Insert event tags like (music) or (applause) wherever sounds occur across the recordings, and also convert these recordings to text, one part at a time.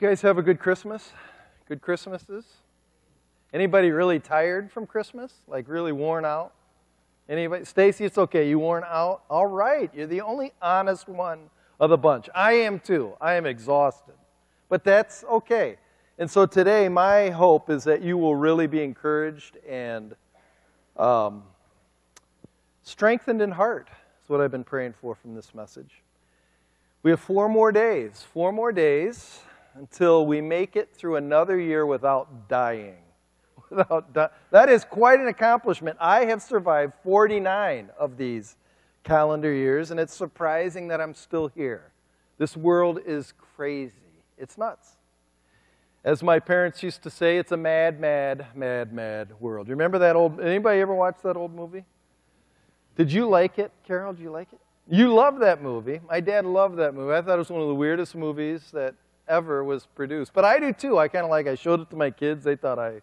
you guys have a good Christmas? Good Christmases? Anybody really tired from Christmas? Like really worn out? Anybody? Stacy, it's okay. You worn out? All right. You're the only honest one of the bunch. I am too. I am exhausted. But that's okay. And so today, my hope is that you will really be encouraged and um, strengthened in heart. That's what I've been praying for from this message. We have four more days, four more days until we make it through another year without dying. (laughs) Without di- that is quite an accomplishment. I have survived 49 of these calendar years, and it's surprising that I'm still here. This world is crazy. It's nuts. As my parents used to say, it's a mad, mad, mad, mad world. You remember that old anybody ever watch that old movie? Did you like it, Carol? Did you like it? You loved that movie. My dad loved that movie. I thought it was one of the weirdest movies that ever was produced. But I do too. I kind of like I showed it to my kids. They thought I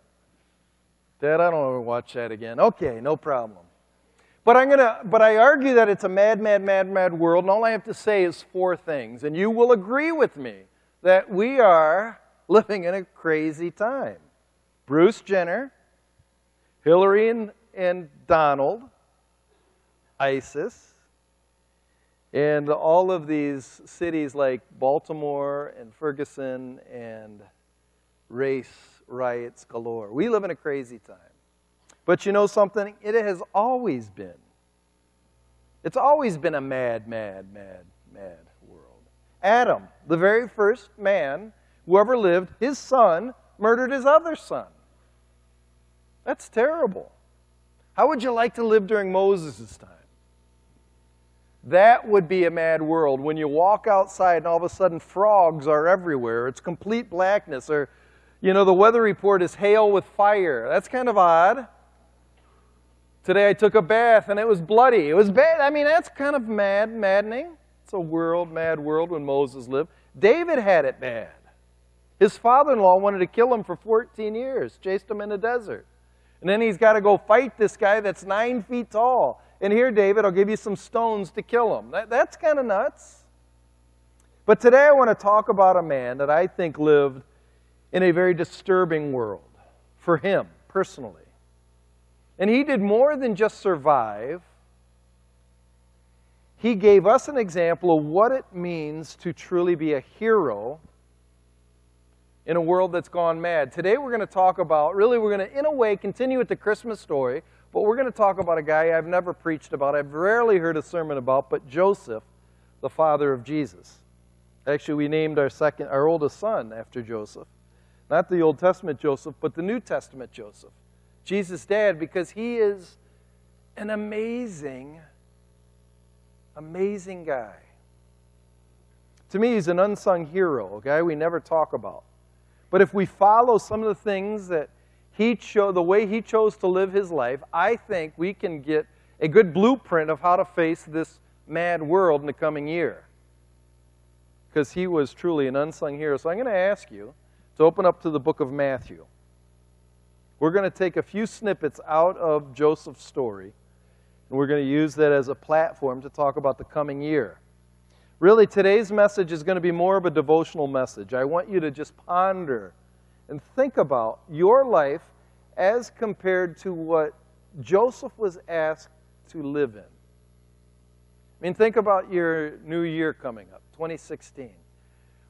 Dad, I don't ever watch that again. Okay, no problem. But I'm gonna but I argue that it's a mad, mad, mad, mad world, and all I have to say is four things. And you will agree with me that we are living in a crazy time. Bruce Jenner, Hillary and, and Donald, ISIS, and all of these cities like Baltimore and Ferguson and race riots galore. We live in a crazy time. But you know something? It has always been. It's always been a mad, mad, mad, mad world. Adam, the very first man who ever lived, his son murdered his other son. That's terrible. How would you like to live during Moses' time? That would be a mad world when you walk outside and all of a sudden frogs are everywhere. It's complete blackness. Or, you know, the weather report is hail with fire. That's kind of odd. Today I took a bath and it was bloody. It was bad. I mean, that's kind of mad, maddening. It's a world, mad world when Moses lived. David had it bad. His father in law wanted to kill him for 14 years, chased him in the desert. And then he's got to go fight this guy that's nine feet tall. And here, David, I'll give you some stones to kill him. That, that's kind of nuts. But today I want to talk about a man that I think lived in a very disturbing world for him personally. And he did more than just survive, he gave us an example of what it means to truly be a hero in a world that's gone mad. Today we're going to talk about, really, we're going to, in a way, continue with the Christmas story, but we're going to talk about a guy I've never preached about, I've rarely heard a sermon about, but Joseph, the father of Jesus. Actually, we named our second, our oldest son after Joseph. Not the Old Testament Joseph, but the New Testament Joseph. Jesus' dad, because he is an amazing, amazing guy. To me, he's an unsung hero, a guy we never talk about. But if we follow some of the things that he chose, the way he chose to live his life, I think we can get a good blueprint of how to face this mad world in the coming year. Because he was truly an unsung hero. So I'm going to ask you to open up to the book of Matthew. We're going to take a few snippets out of Joseph's story, and we're going to use that as a platform to talk about the coming year. Really, today's message is going to be more of a devotional message. I want you to just ponder and think about your life as compared to what Joseph was asked to live in. I mean, think about your new year coming up, 2016.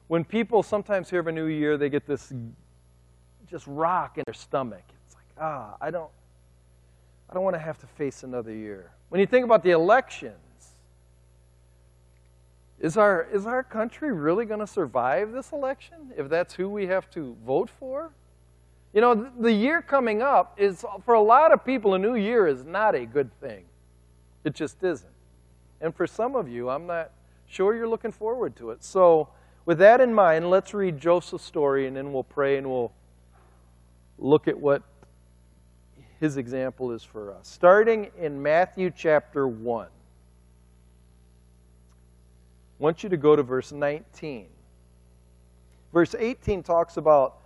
When people sometimes hear of a new year, they get this just rock in their stomach. It's like, ah, I don't, I don't want to have to face another year. When you think about the election, is our, is our country really going to survive this election if that's who we have to vote for? You know, the year coming up is, for a lot of people, a new year is not a good thing. It just isn't. And for some of you, I'm not sure you're looking forward to it. So, with that in mind, let's read Joseph's story and then we'll pray and we'll look at what his example is for us. Starting in Matthew chapter 1. I want you to go to verse 19. Verse 18 talks about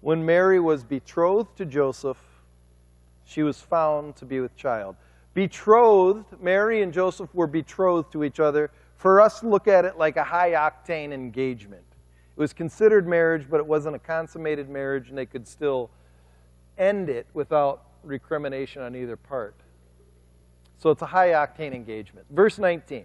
when Mary was betrothed to Joseph, she was found to be with child. Betrothed, Mary and Joseph were betrothed to each other. For us, look at it like a high octane engagement. It was considered marriage, but it wasn't a consummated marriage, and they could still end it without recrimination on either part. So it's a high octane engagement. Verse 19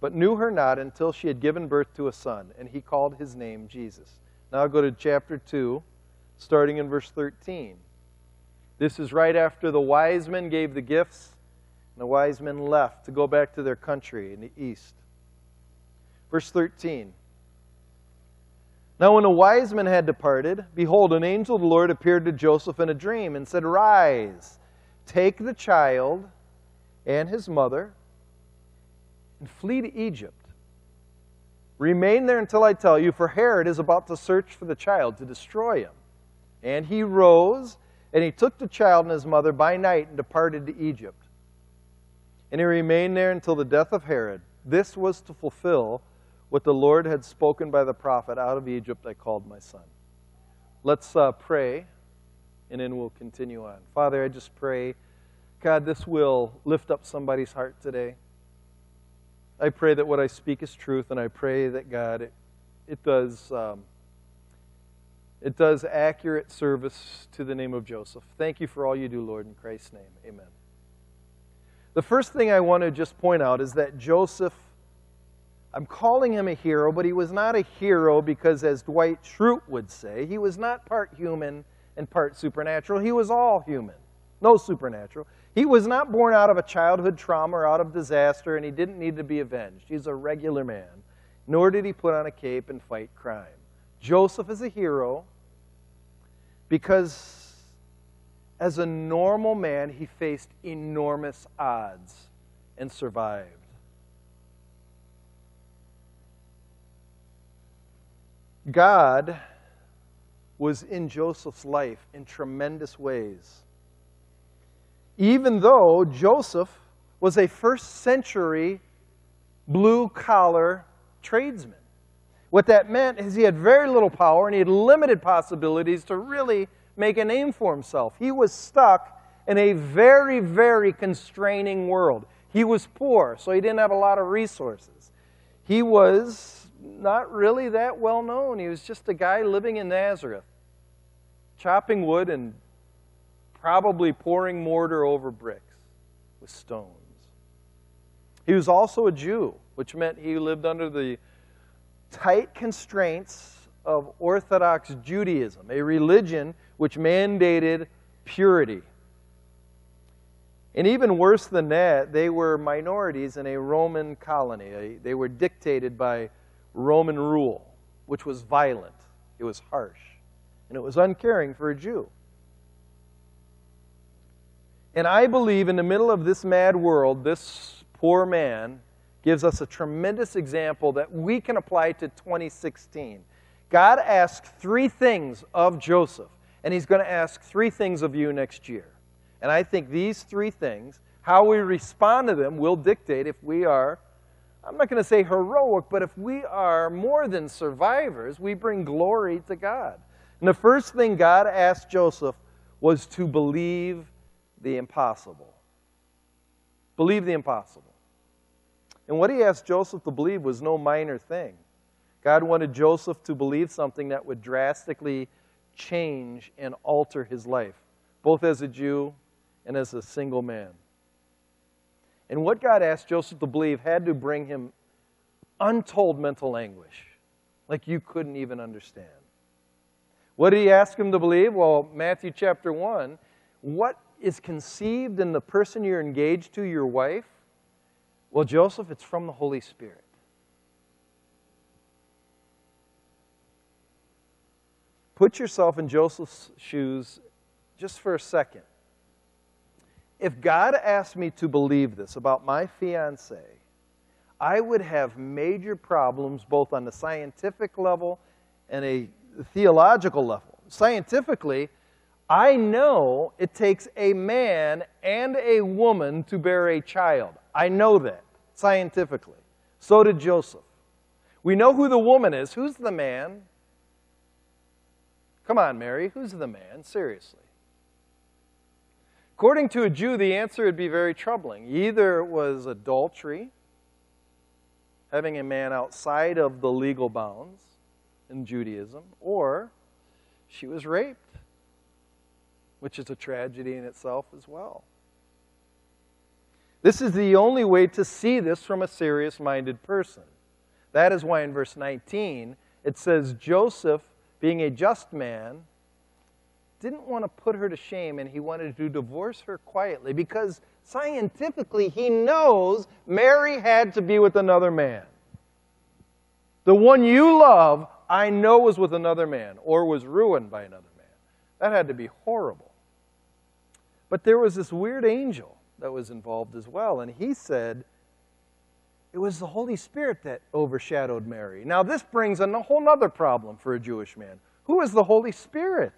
but knew her not until she had given birth to a son, and he called his name Jesus. Now I'll go to chapter 2, starting in verse 13. This is right after the wise men gave the gifts, and the wise men left to go back to their country in the east. Verse 13. Now, when the wise men had departed, behold, an angel of the Lord appeared to Joseph in a dream and said, Rise, take the child and his mother, and flee to Egypt. Remain there until I tell you, for Herod is about to search for the child to destroy him. And he rose, and he took the child and his mother by night and departed to Egypt. And he remained there until the death of Herod. This was to fulfill what the Lord had spoken by the prophet out of Egypt, I called my son. Let's uh, pray, and then we'll continue on. Father, I just pray, God, this will lift up somebody's heart today. I pray that what I speak is truth, and I pray that, God, it, it does. Um, it does accurate service to the name of Joseph. Thank you for all you do, Lord, in Christ's name. Amen. The first thing I want to just point out is that Joseph I'm calling him a hero, but he was not a hero because, as Dwight Schrute would say, he was not part human and part supernatural. He was all human, no supernatural. He was not born out of a childhood trauma or out of disaster, and he didn't need to be avenged. He's a regular man, nor did he put on a cape and fight crime. Joseph is a hero because, as a normal man, he faced enormous odds and survived. God was in Joseph's life in tremendous ways. Even though Joseph was a first century blue collar tradesman. What that meant is he had very little power and he had limited possibilities to really make a name for himself. He was stuck in a very, very constraining world. He was poor, so he didn't have a lot of resources. He was not really that well known. He was just a guy living in Nazareth, chopping wood and probably pouring mortar over bricks with stones. He was also a Jew, which meant he lived under the tight constraints of Orthodox Judaism, a religion which mandated purity. And even worse than that, they were minorities in a Roman colony. They were dictated by Roman rule, which was violent, it was harsh, and it was uncaring for a Jew. And I believe in the middle of this mad world, this poor man gives us a tremendous example that we can apply to 2016. God asked three things of Joseph, and he's going to ask three things of you next year. And I think these three things, how we respond to them, will dictate if we are I'm not going to say heroic, but if we are more than survivors, we bring glory to God. And the first thing God asked Joseph was to believe the impossible. Believe the impossible. And what he asked Joseph to believe was no minor thing. God wanted Joseph to believe something that would drastically change and alter his life, both as a Jew and as a single man. And what God asked Joseph to believe had to bring him untold mental anguish, like you couldn't even understand. What did he ask him to believe? Well, Matthew chapter 1. What is conceived in the person you're engaged to, your wife? Well, Joseph, it's from the Holy Spirit. Put yourself in Joseph's shoes just for a second. If God asked me to believe this about my fiance, I would have major problems both on the scientific level and a theological level. Scientifically, I know it takes a man and a woman to bear a child. I know that scientifically. So did Joseph. We know who the woman is. Who's the man? Come on, Mary. Who's the man? Seriously. According to a Jew, the answer would be very troubling. Either it was adultery, having a man outside of the legal bounds in Judaism, or she was raped which is a tragedy in itself as well. This is the only way to see this from a serious minded person. That is why in verse 19 it says, Joseph, being a just man, didn't want to put her to shame and he wanted to divorce her quietly because scientifically he knows Mary had to be with another man. The one you love, I know, was with another man or was ruined by another man. That had to be horrible. But there was this weird angel that was involved as well, and he said it was the Holy Spirit that overshadowed Mary. Now, this brings in a whole other problem for a Jewish man. Who is the Holy Spirit?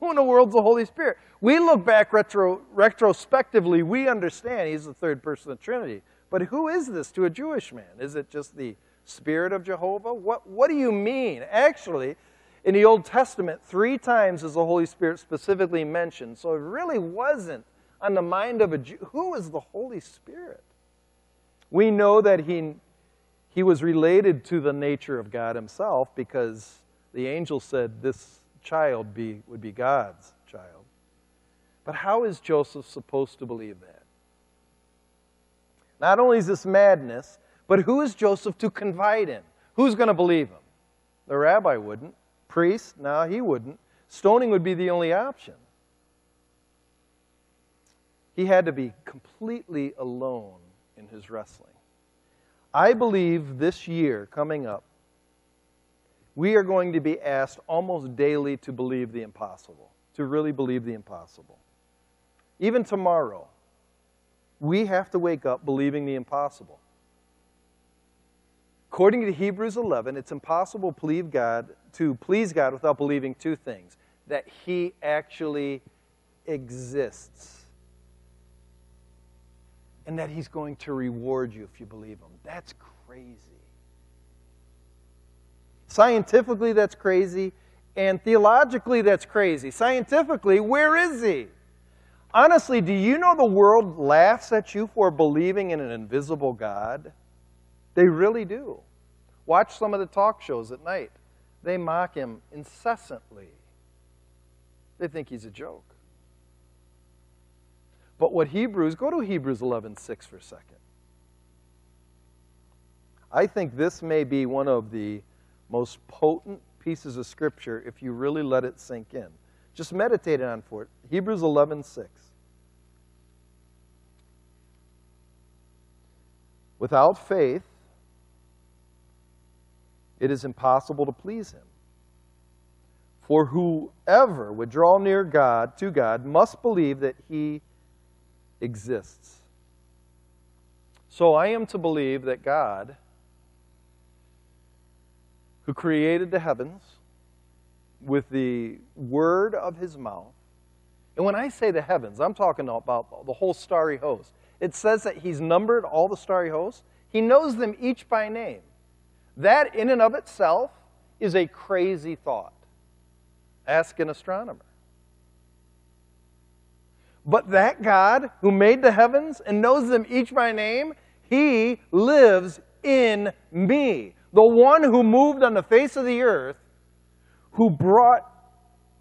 Who in the world's the Holy Spirit? We look back retro, retrospectively, we understand he's the third person of the Trinity. But who is this to a Jewish man? Is it just the Spirit of Jehovah? What, what do you mean? Actually, in the Old Testament, three times is the Holy Spirit specifically mentioned. So it really wasn't on the mind of a Jew. Who is the Holy Spirit? We know that he, he was related to the nature of God himself because the angel said this child be, would be God's child. But how is Joseph supposed to believe that? Not only is this madness, but who is Joseph to confide in? Who's going to believe him? The rabbi wouldn't. Priest? No, he wouldn't. Stoning would be the only option. He had to be completely alone in his wrestling. I believe this year coming up, we are going to be asked almost daily to believe the impossible, to really believe the impossible. Even tomorrow, we have to wake up believing the impossible. According to Hebrews 11, it's impossible to believe God, to please God without believing two things that He actually exists and that He's going to reward you if you believe Him. That's crazy. Scientifically, that's crazy, and theologically, that's crazy. Scientifically, where is He? Honestly, do you know the world laughs at you for believing in an invisible God? They really do. Watch some of the talk shows at night. They mock him incessantly. They think he's a joke. But what Hebrews, go to Hebrews 11:6 for a second. I think this may be one of the most potent pieces of scripture if you really let it sink in. Just meditate on for it. Hebrews 11:6. Without faith, it is impossible to please him. For whoever would draw near God to God must believe that he exists. So I am to believe that God, who created the heavens with the word of his mouth, and when I say the heavens, I'm talking about the whole starry host. It says that he's numbered all the starry hosts. He knows them each by name. That, in and of itself, is a crazy thought. Ask an astronomer. But that God who made the heavens and knows them each by name, he lives in me. The one who moved on the face of the earth, who brought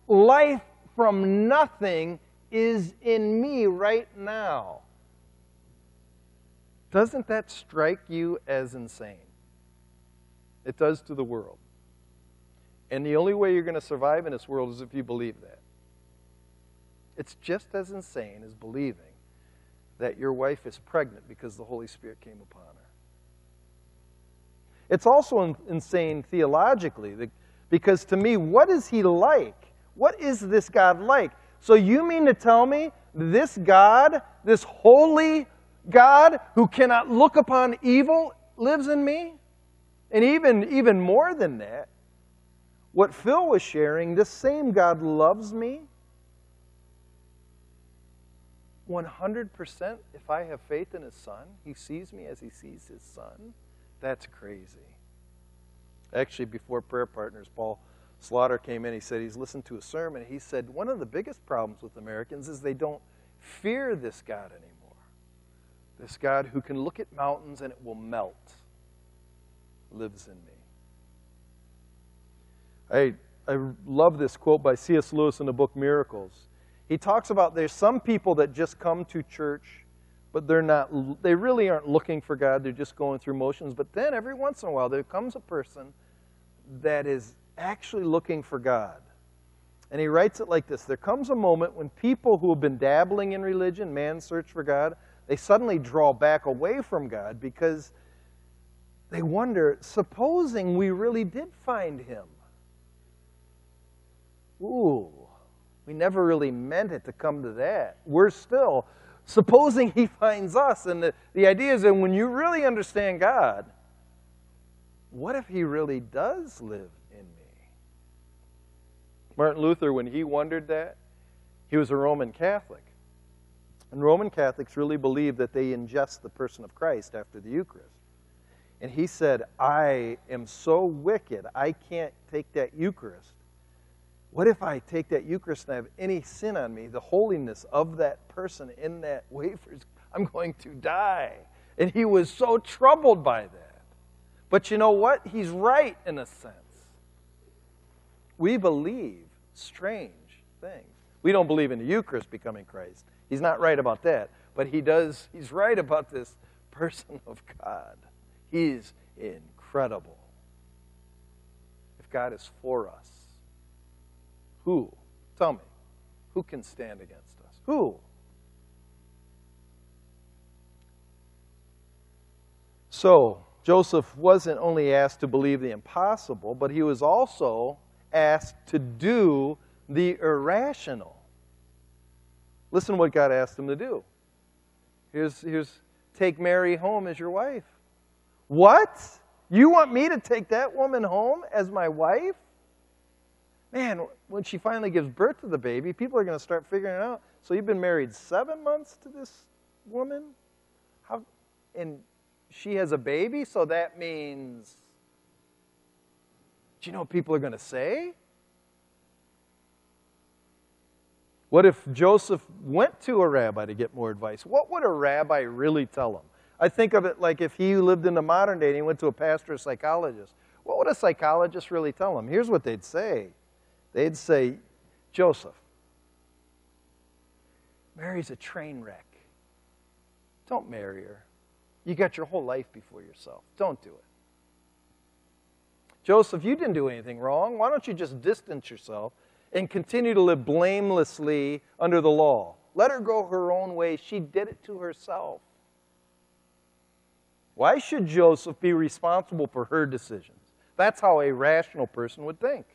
life from nothing, is in me right now. Doesn't that strike you as insane? It does to the world. And the only way you're going to survive in this world is if you believe that. It's just as insane as believing that your wife is pregnant because the Holy Spirit came upon her. It's also insane theologically because to me, what is he like? What is this God like? So you mean to tell me this God, this holy God who cannot look upon evil, lives in me? And even, even more than that, what Phil was sharing, this same God loves me 100% if I have faith in his son. He sees me as he sees his son. That's crazy. Actually, before Prayer Partners, Paul Slaughter came in. He said he's listened to a sermon. He said one of the biggest problems with Americans is they don't fear this God anymore. This God who can look at mountains and it will melt lives in me. I, I love this quote by C.S. Lewis in the book Miracles. He talks about there's some people that just come to church, but they're not, they really aren't looking for God. They're just going through motions. But then every once in a while, there comes a person that is actually looking for God. And he writes it like this There comes a moment when people who have been dabbling in religion, man's search for God, they suddenly draw back away from God because they wonder supposing we really did find him. Ooh, we never really meant it to come to that. We're still, supposing he finds us. And the, the idea is that when you really understand God, what if he really does live in me? Martin Luther, when he wondered that, he was a Roman Catholic. And Roman Catholics really believe that they ingest the person of Christ after the Eucharist. And he said, I am so wicked, I can't take that Eucharist. What if I take that Eucharist and I have any sin on me? The holiness of that person in that (laughs) wafer, I'm going to die. And he was so troubled by that. But you know what? He's right in a sense. We believe strange things. We don't believe in the Eucharist becoming Christ. He's not right about that. But he does, he's right about this (laughs) person of God. He's incredible. If God is for us, who? Tell me. Who can stand against us? Who? So, Joseph wasn't only asked to believe the impossible, but he was also asked to do the irrational. Listen to what God asked him to do. Here's, here's take Mary home as your wife. What? You want me to take that woman home as my wife? Man, when she finally gives birth to the baby, people are going to start figuring it out. So you've been married seven months to this woman? How, and she has a baby, so that means. Do you know what people are going to say? What if Joseph went to a rabbi to get more advice? What would a rabbi really tell him? I think of it like if he lived in the modern day and he went to a pastor or psychologist. What would a psychologist really tell him? Here's what they'd say They'd say, Joseph, Mary's a train wreck. Don't marry her. You got your whole life before yourself. Don't do it. Joseph, you didn't do anything wrong. Why don't you just distance yourself and continue to live blamelessly under the law? Let her go her own way. She did it to herself. Why should Joseph be responsible for her decisions? That's how a rational person would think.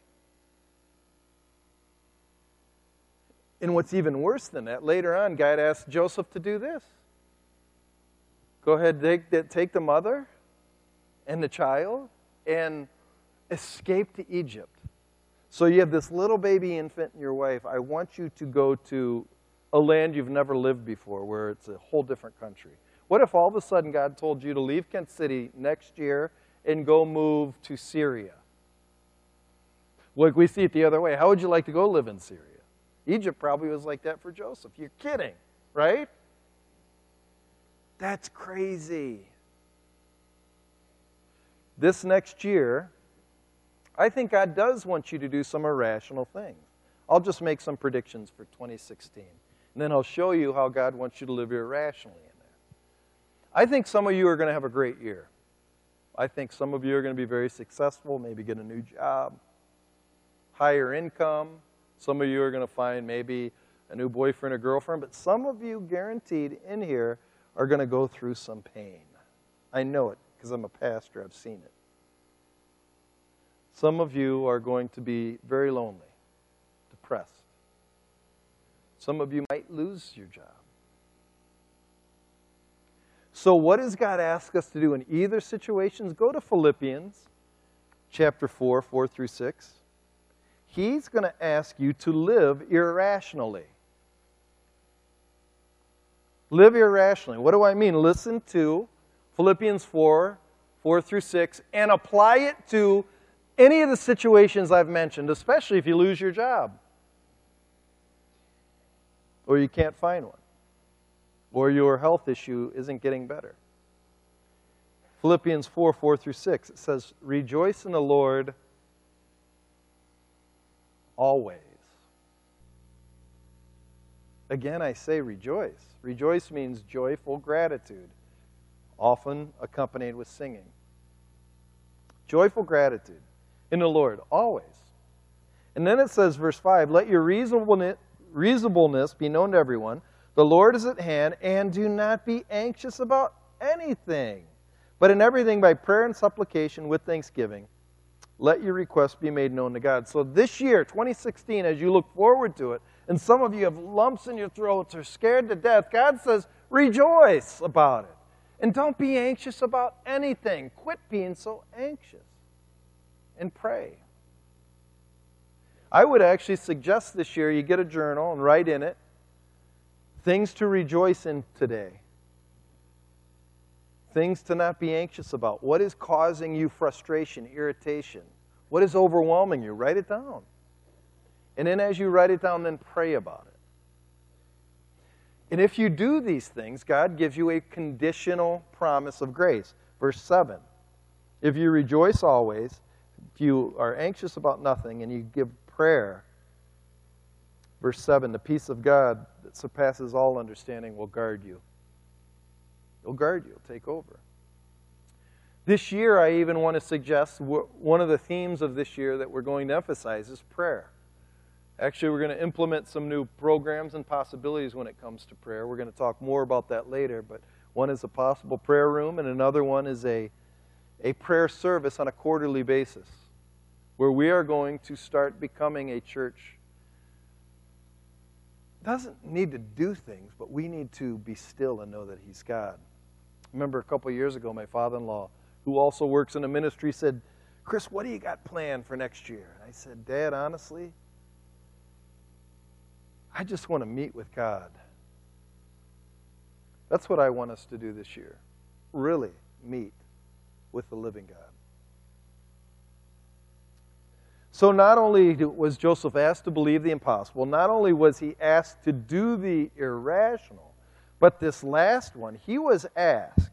And what's even worse than that, later on, God asked Joseph to do this. Go ahead, take, take the mother and the child and escape to Egypt. So you have this little baby infant and your wife. I want you to go to a land you've never lived before, where it's a whole different country. What if all of a sudden God told you to leave Kent City next year and go move to Syria? Like we see it the other way. How would you like to go live in Syria? Egypt probably was like that for Joseph. You're kidding, right? That's crazy. This next year, I think God does want you to do some irrational things. I'll just make some predictions for 2016. And then I'll show you how God wants you to live irrationally. I think some of you are going to have a great year. I think some of you are going to be very successful, maybe get a new job. higher income. Some of you are going to find maybe a new boyfriend or girlfriend, but some of you, guaranteed in here, are going to go through some pain. I know it because I'm a pastor, I've seen it. Some of you are going to be very lonely, depressed. Some of you might lose your job. So, what does God ask us to do in either situations? Go to Philippians chapter 4, 4 through 6. He's going to ask you to live irrationally. Live irrationally. What do I mean? Listen to Philippians 4, 4 through 6, and apply it to any of the situations I've mentioned, especially if you lose your job or you can't find one or your health issue isn't getting better. Philippians 4 4 through 6, it says, Rejoice in the Lord always. Again, I say rejoice. Rejoice means joyful gratitude, often accompanied with singing. Joyful gratitude in the Lord, always. And then it says, verse 5 Let your reasonableness be known to everyone. The Lord is at hand, and do not be anxious about anything, but in everything by prayer and supplication with thanksgiving. Let your requests be made known to God. So this year, 2016, as you look forward to it, and some of you have lumps in your throats or scared to death, God says, rejoice about it. And don't be anxious about anything. Quit being so anxious and pray. I would actually suggest this year you get a journal and write in it Things to rejoice in today. Things to not be anxious about. What is causing you frustration, irritation? What is overwhelming you? Write it down. And then as you write it down, then pray about it. And if you do these things, God gives you a conditional promise of grace. Verse 7 If you rejoice always, if you are anxious about nothing, and you give prayer, verse 7 the peace of God that surpasses all understanding will guard you. It'll guard you, it'll take over. This year, I even want to suggest one of the themes of this year that we're going to emphasize is prayer. Actually, we're going to implement some new programs and possibilities when it comes to prayer. We're going to talk more about that later, but one is a possible prayer room, and another one is a, a prayer service on a quarterly basis where we are going to start becoming a church doesn't need to do things, but we need to be still and know that He's God. Remember a couple years ago, my father in law, who also works in a ministry, said, Chris, what do you got planned for next year? I said, Dad, honestly, I just want to meet with God. That's what I want us to do this year. Really meet with the living God. So not only was Joseph asked to believe the impossible, not only was he asked to do the irrational, but this last one, he was asked,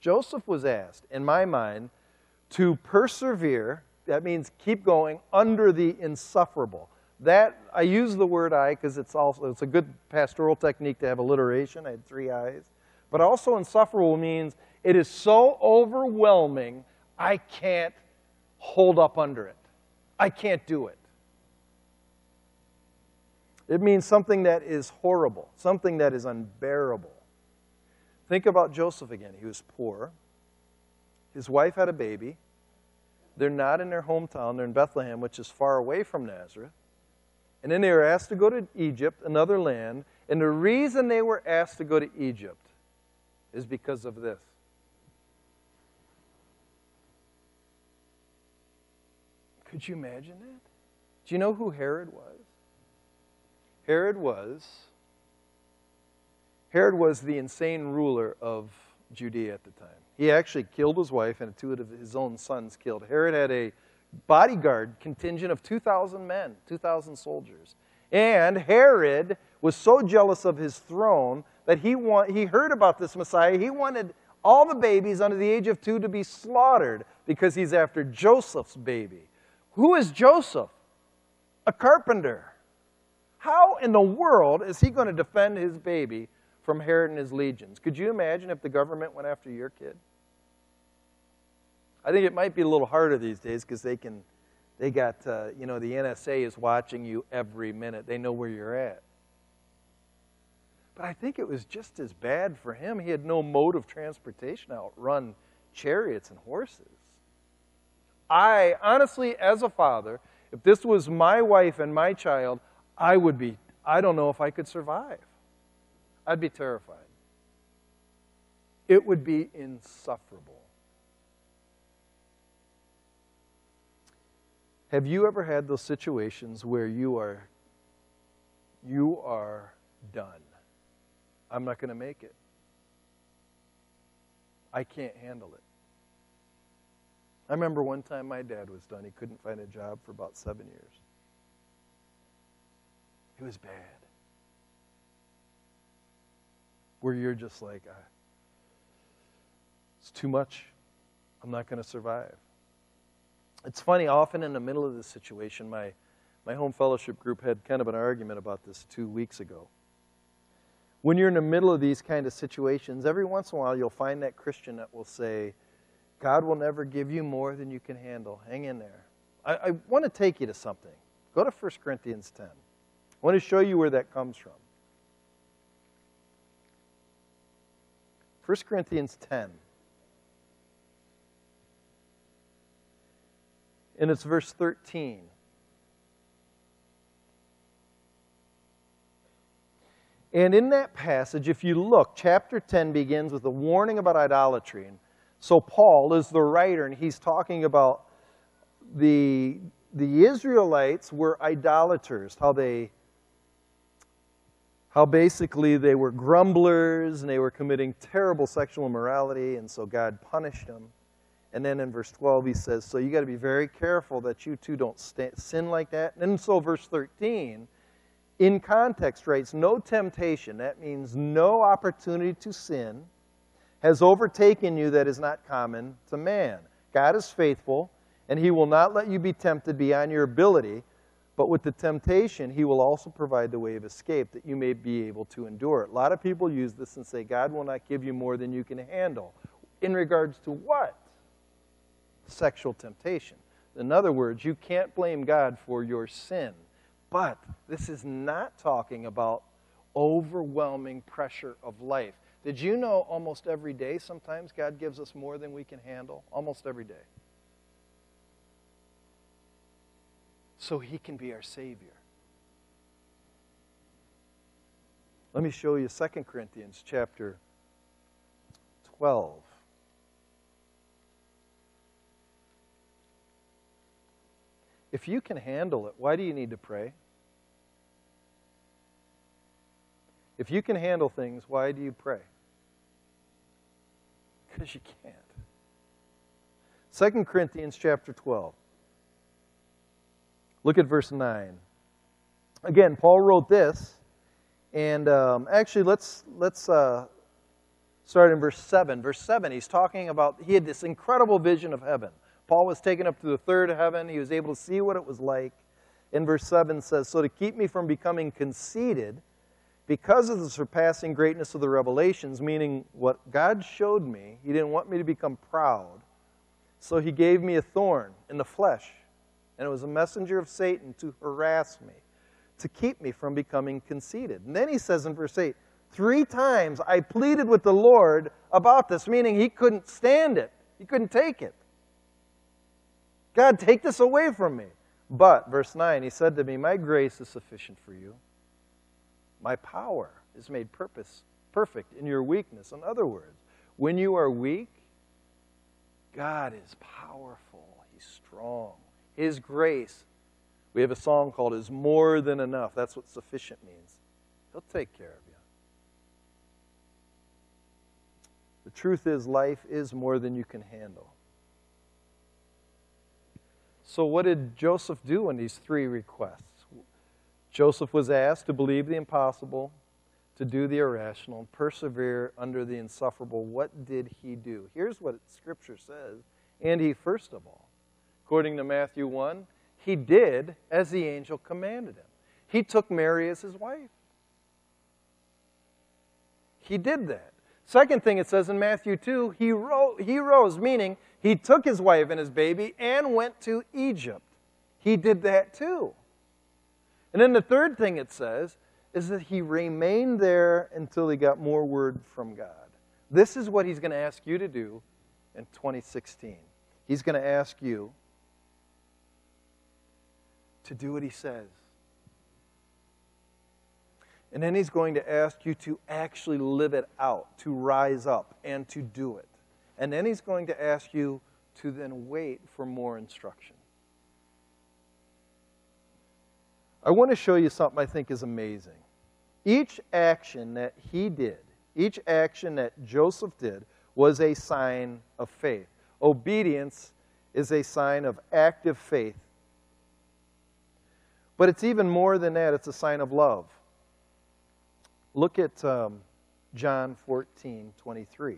Joseph was asked, in my mind, to persevere. That means keep going under the insufferable. That I use the word I because it's also it's a good pastoral technique to have alliteration. I had three I's. But also insufferable means it is so overwhelming I can't hold up under it. I can't do it. It means something that is horrible, something that is unbearable. Think about Joseph again. He was poor. His wife had a baby. They're not in their hometown, they're in Bethlehem, which is far away from Nazareth. And then they were asked to go to Egypt, another land. And the reason they were asked to go to Egypt is because of this Could you imagine that? Do you know who Herod was? Herod was Herod was the insane ruler of Judea at the time. He actually killed his wife and two of his own sons killed. Herod had a bodyguard contingent of 2,000 men, 2,000 soldiers. And Herod was so jealous of his throne that he, want, he heard about this Messiah. He wanted all the babies under the age of two to be slaughtered because he's after Joseph's baby. Who is Joseph? A carpenter. How in the world is he going to defend his baby from Herod and his legions? Could you imagine if the government went after your kid? I think it might be a little harder these days because they can They got, uh, you know, the NSA is watching you every minute. They know where you're at. But I think it was just as bad for him. He had no mode of transportation outrun chariots and horses. I, honestly, as a father, if this was my wife and my child, I would be, I don't know if I could survive. I'd be terrified. It would be insufferable. Have you ever had those situations where you are you are done? I'm not going to make it. I can't handle it. I remember one time my dad was done. He couldn't find a job for about seven years. It was bad. Where you're just like, ah, it's too much. I'm not going to survive. It's funny, often in the middle of this situation, my, my home fellowship group had kind of an argument about this two weeks ago. When you're in the middle of these kind of situations, every once in a while you'll find that Christian that will say, God will never give you more than you can handle. Hang in there. I, I want to take you to something. Go to 1 Corinthians 10. I want to show you where that comes from. 1 Corinthians 10. And it's verse 13. And in that passage, if you look, chapter 10 begins with a warning about idolatry. And so Paul is the writer, and he's talking about the, the Israelites were idolaters, how they how basically they were grumblers and they were committing terrible sexual immorality, and so God punished them. And then in verse 12, he says, So you got to be very careful that you too don't sin like that. And so, verse 13, in context, writes, No temptation, that means no opportunity to sin, has overtaken you that is not common to man. God is faithful, and he will not let you be tempted beyond your ability, but with the temptation, he will also provide the way of escape that you may be able to endure it. A lot of people use this and say, God will not give you more than you can handle. In regards to what? Sexual temptation. In other words, you can't blame God for your sin. But this is not talking about overwhelming pressure of life. Did you know almost every day sometimes God gives us more than we can handle? Almost every day. So he can be our Savior. Let me show you 2 Corinthians chapter 12. If you can handle it, why do you need to pray? If you can handle things, why do you pray? Because you can't. 2 Corinthians chapter 12. Look at verse 9. Again, Paul wrote this, and um, actually, let's, let's uh, start in verse 7. Verse 7, he's talking about, he had this incredible vision of heaven. Paul was taken up to the third heaven. He was able to see what it was like. In verse 7 says, So to keep me from becoming conceited, because of the surpassing greatness of the revelations, meaning what God showed me, He didn't want me to become proud. So He gave me a thorn in the flesh, and it was a messenger of Satan to harass me, to keep me from becoming conceited. And then He says in verse 8, Three times I pleaded with the Lord about this, meaning He couldn't stand it, He couldn't take it. God, take this away from me. But, verse 9, He said to me, My grace is sufficient for you my power is made purpose, perfect in your weakness. In other words, when you are weak, God is powerful. He's strong. His grace, we have a song called is more than enough. That's what sufficient means. He'll take care of you. The truth is, life is more than you can handle. So, what did Joseph do in these three requests? Joseph was asked to believe the impossible, to do the irrational, and persevere under the insufferable. What did he do? Here's what Scripture says. And he, first of all, according to Matthew 1, he did as the angel commanded him. He took Mary as his wife. He did that. Second thing it says in Matthew 2, he, ro- he rose, meaning he took his wife and his baby and went to Egypt. he did that too. And then the third thing it says is that he remained there until he got more word from God. This is what he's going to ask you to do in 2016. He's going to ask you to do what he says. And then he's going to ask you to actually live it out, to rise up and to do it. And then he's going to ask you to then wait for more instruction. I want to show you something I think is amazing. Each action that he did, each action that Joseph did, was a sign of faith. Obedience is a sign of active faith. But it's even more than that, it's a sign of love. Look at um, John 14 23.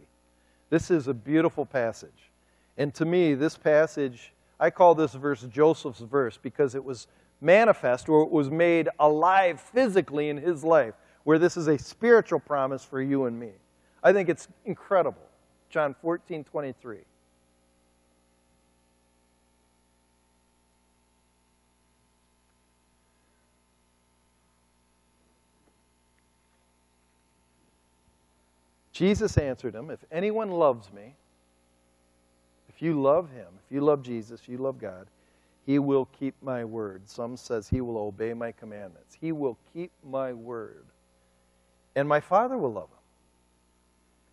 This is a beautiful passage. And to me, this passage, I call this verse Joseph's verse because it was manifest or it was made alive physically in his life, where this is a spiritual promise for you and me. I think it's incredible. John 14 23. Jesus answered him, If anyone loves me, if you love him, if you love Jesus, you love God, he will keep my word. Some says he will obey my commandments. He will keep my word. And my Father will love him.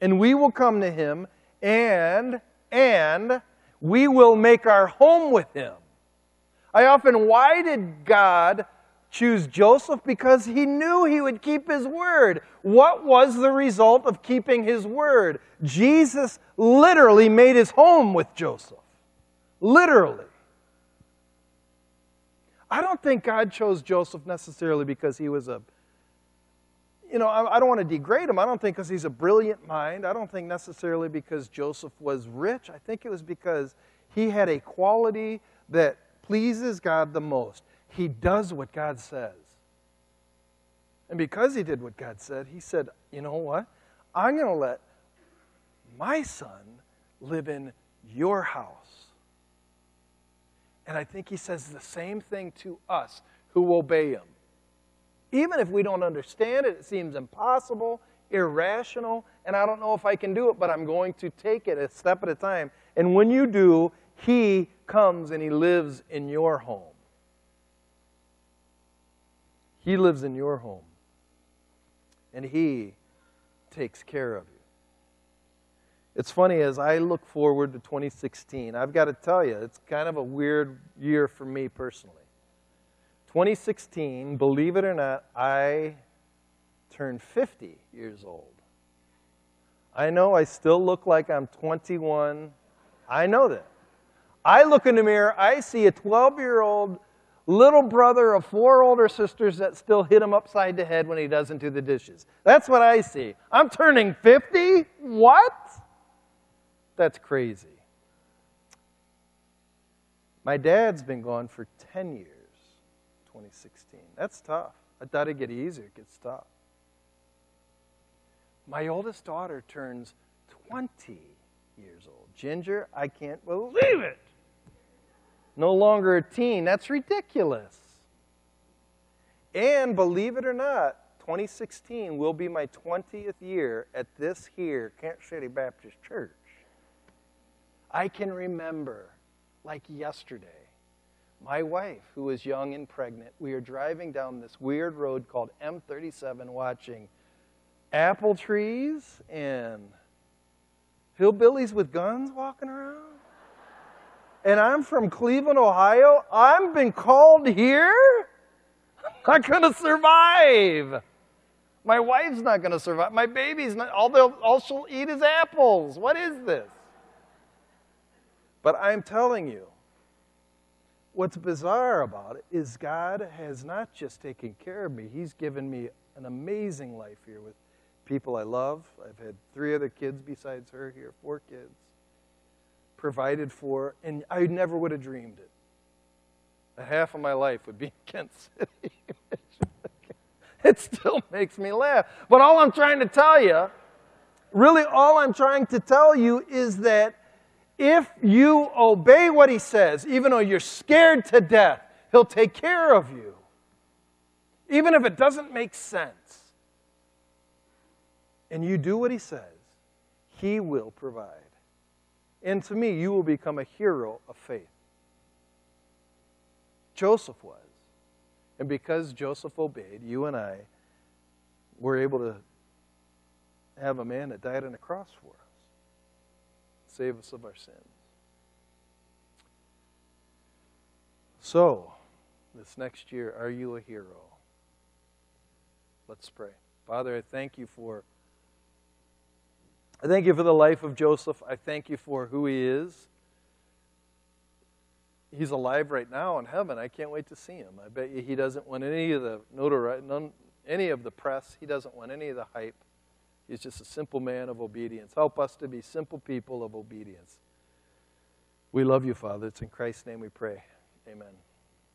And we will come to him and and we will make our home with him. I often why did God choose Joseph? Because he knew he would keep his word. What was the result of keeping his word? Jesus literally made his home with Joseph. Literally. I don't think God chose Joseph necessarily because he was a, you know, I, don't want to degrade him. I don't think because he's a brilliant mind. I don't think necessarily because Joseph was rich. I think it was because he had a quality that pleases God the most. He does what God says. And because he did what God said, he said, you know what? I'm going to let my son live in your house. And I think he says the same thing to us who obey him. Even if we don't understand it, it seems impossible, irrational, and I don't know if I can do it, but I'm going to take it a step at a time. And when you do, he comes and he lives in your home. He lives in your home. And he takes care of you. It's funny, as I look forward to 2016, I've got to tell you, it's kind of a weird year for me personally. 2016, believe it or not, I turned 50 years old. I know I still look like I'm 21. I know that. I look in the mirror, I see a 12 year old little brother of four older sisters that still hit him upside the head when he doesn't do the dishes. That's what I see. I'm turning 50? What? That's crazy. My dad's been gone for 10 years, 2016. That's tough. I thought it'd get easier. It gets tough. My oldest daughter turns 20 years old. Ginger, I can't believe it. No longer a teen. That's ridiculous. And believe it or not, 2016 will be my 20th year at this here Kent City Baptist Church. I can remember, like yesterday, my wife, who was young and pregnant, we are driving down this weird road called M37 watching apple trees and hillbillies with guns walking around. And I'm from Cleveland, Ohio. I've been called here. (laughs) I'm not going to survive. My wife's not going to survive. My baby's not. All, all she'll eat is apples. What is this? But I'm telling you, what's bizarre about it is God has not just taken care of me, He's given me an amazing life here with people I love. I've had three other kids besides her here, four kids, provided for, and I never would have dreamed it. A half of my life would be in Kent City. it still makes me laugh. But all I'm trying to tell you, really all I'm trying to tell you is that if you obey what he says, even though you're scared to death, He'll take care of you. Even if it doesn't make sense. And you do what He says, He will provide. And to me, you will become a hero of faith. Joseph was. And because Joseph obeyed, you and I were able to have a man that died on a cross for us, save us of our sins. So, this next year, are you a hero? Let's pray. Father, I thank you for I thank you for the life of Joseph. I thank you for who he is. He's alive right now in heaven. I can't wait to see him. I bet you he doesn't want any of the notoriety, none, any of the press. He doesn't want any of the hype. He's just a simple man of obedience. Help us to be simple people of obedience. We love you, Father. It's in Christ's name we pray. Amen.